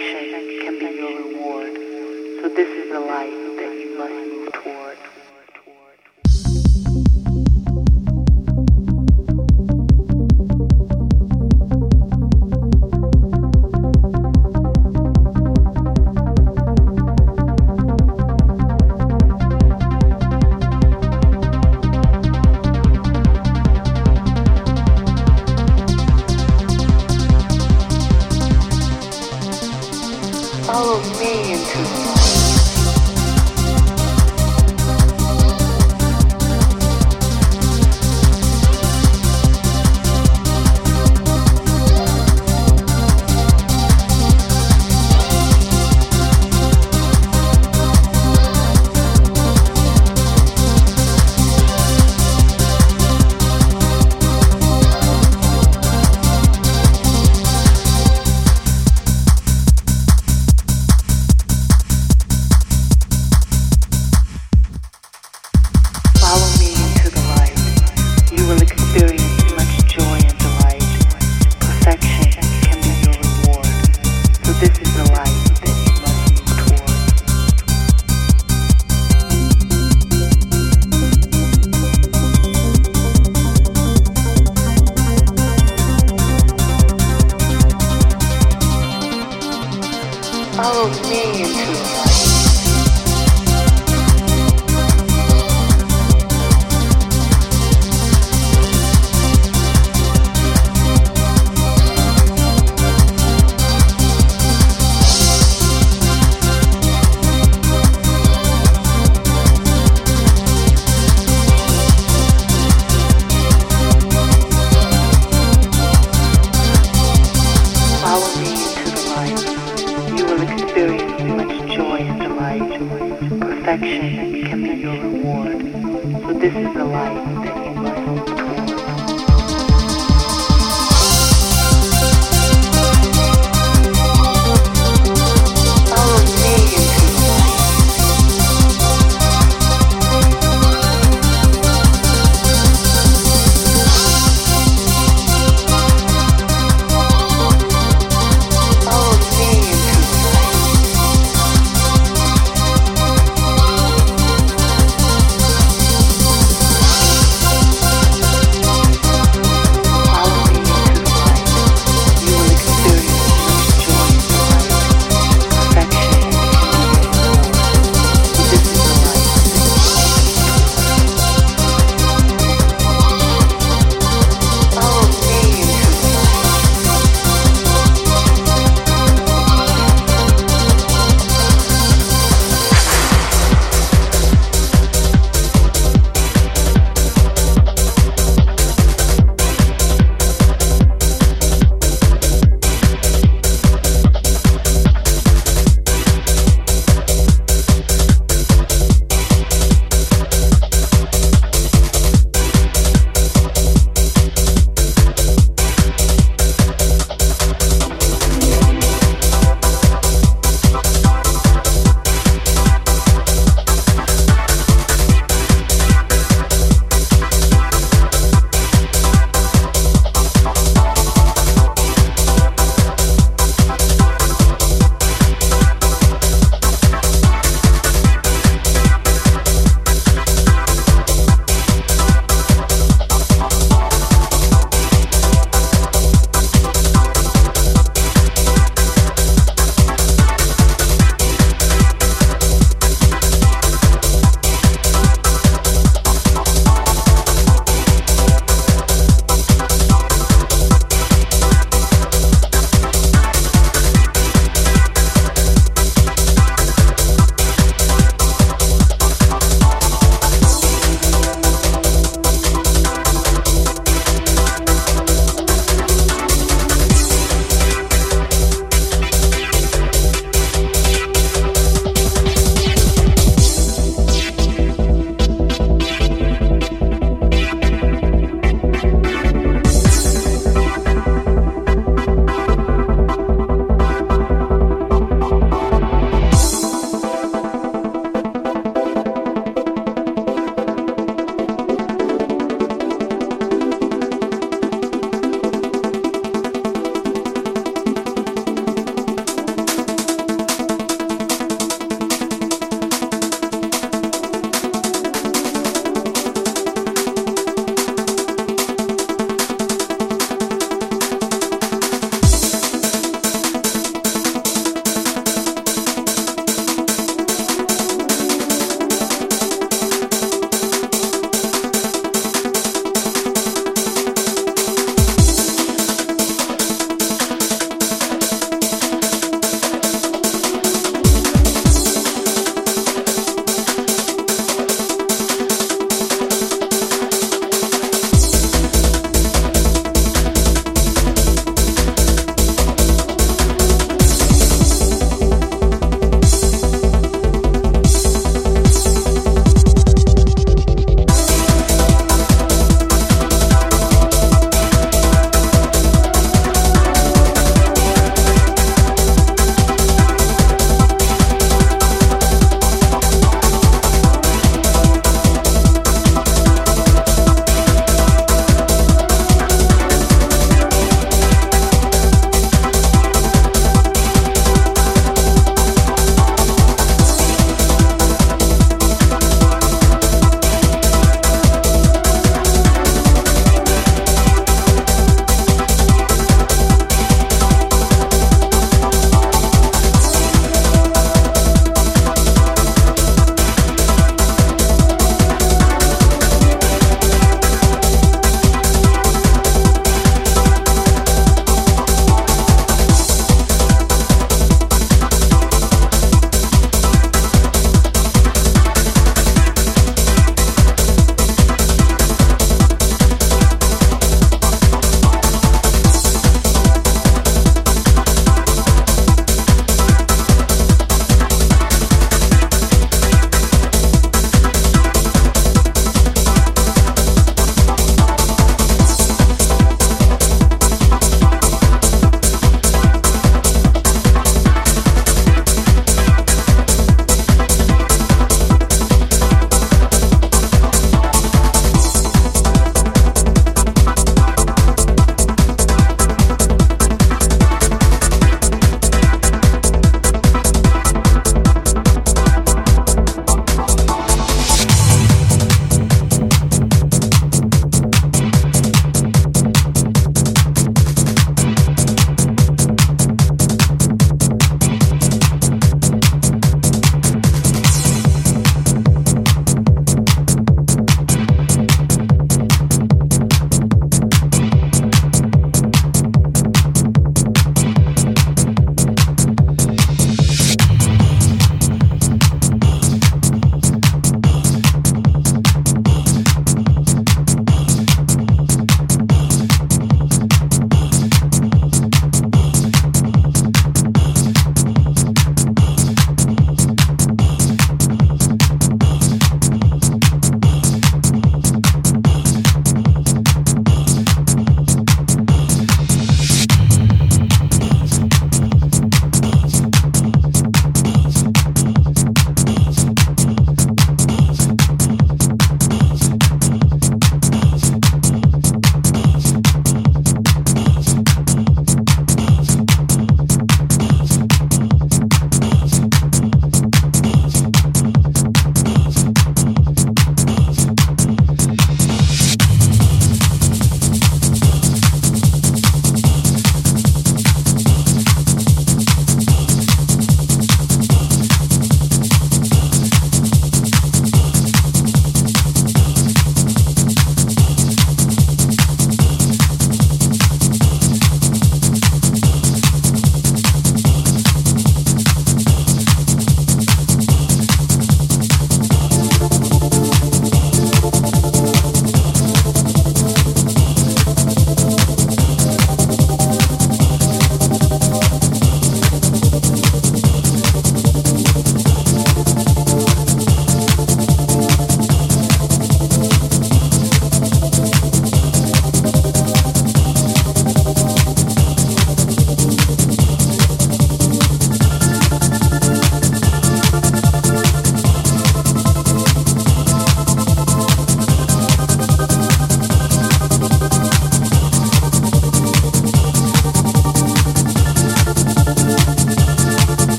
action can be your reward. So this is the light that you must move toward.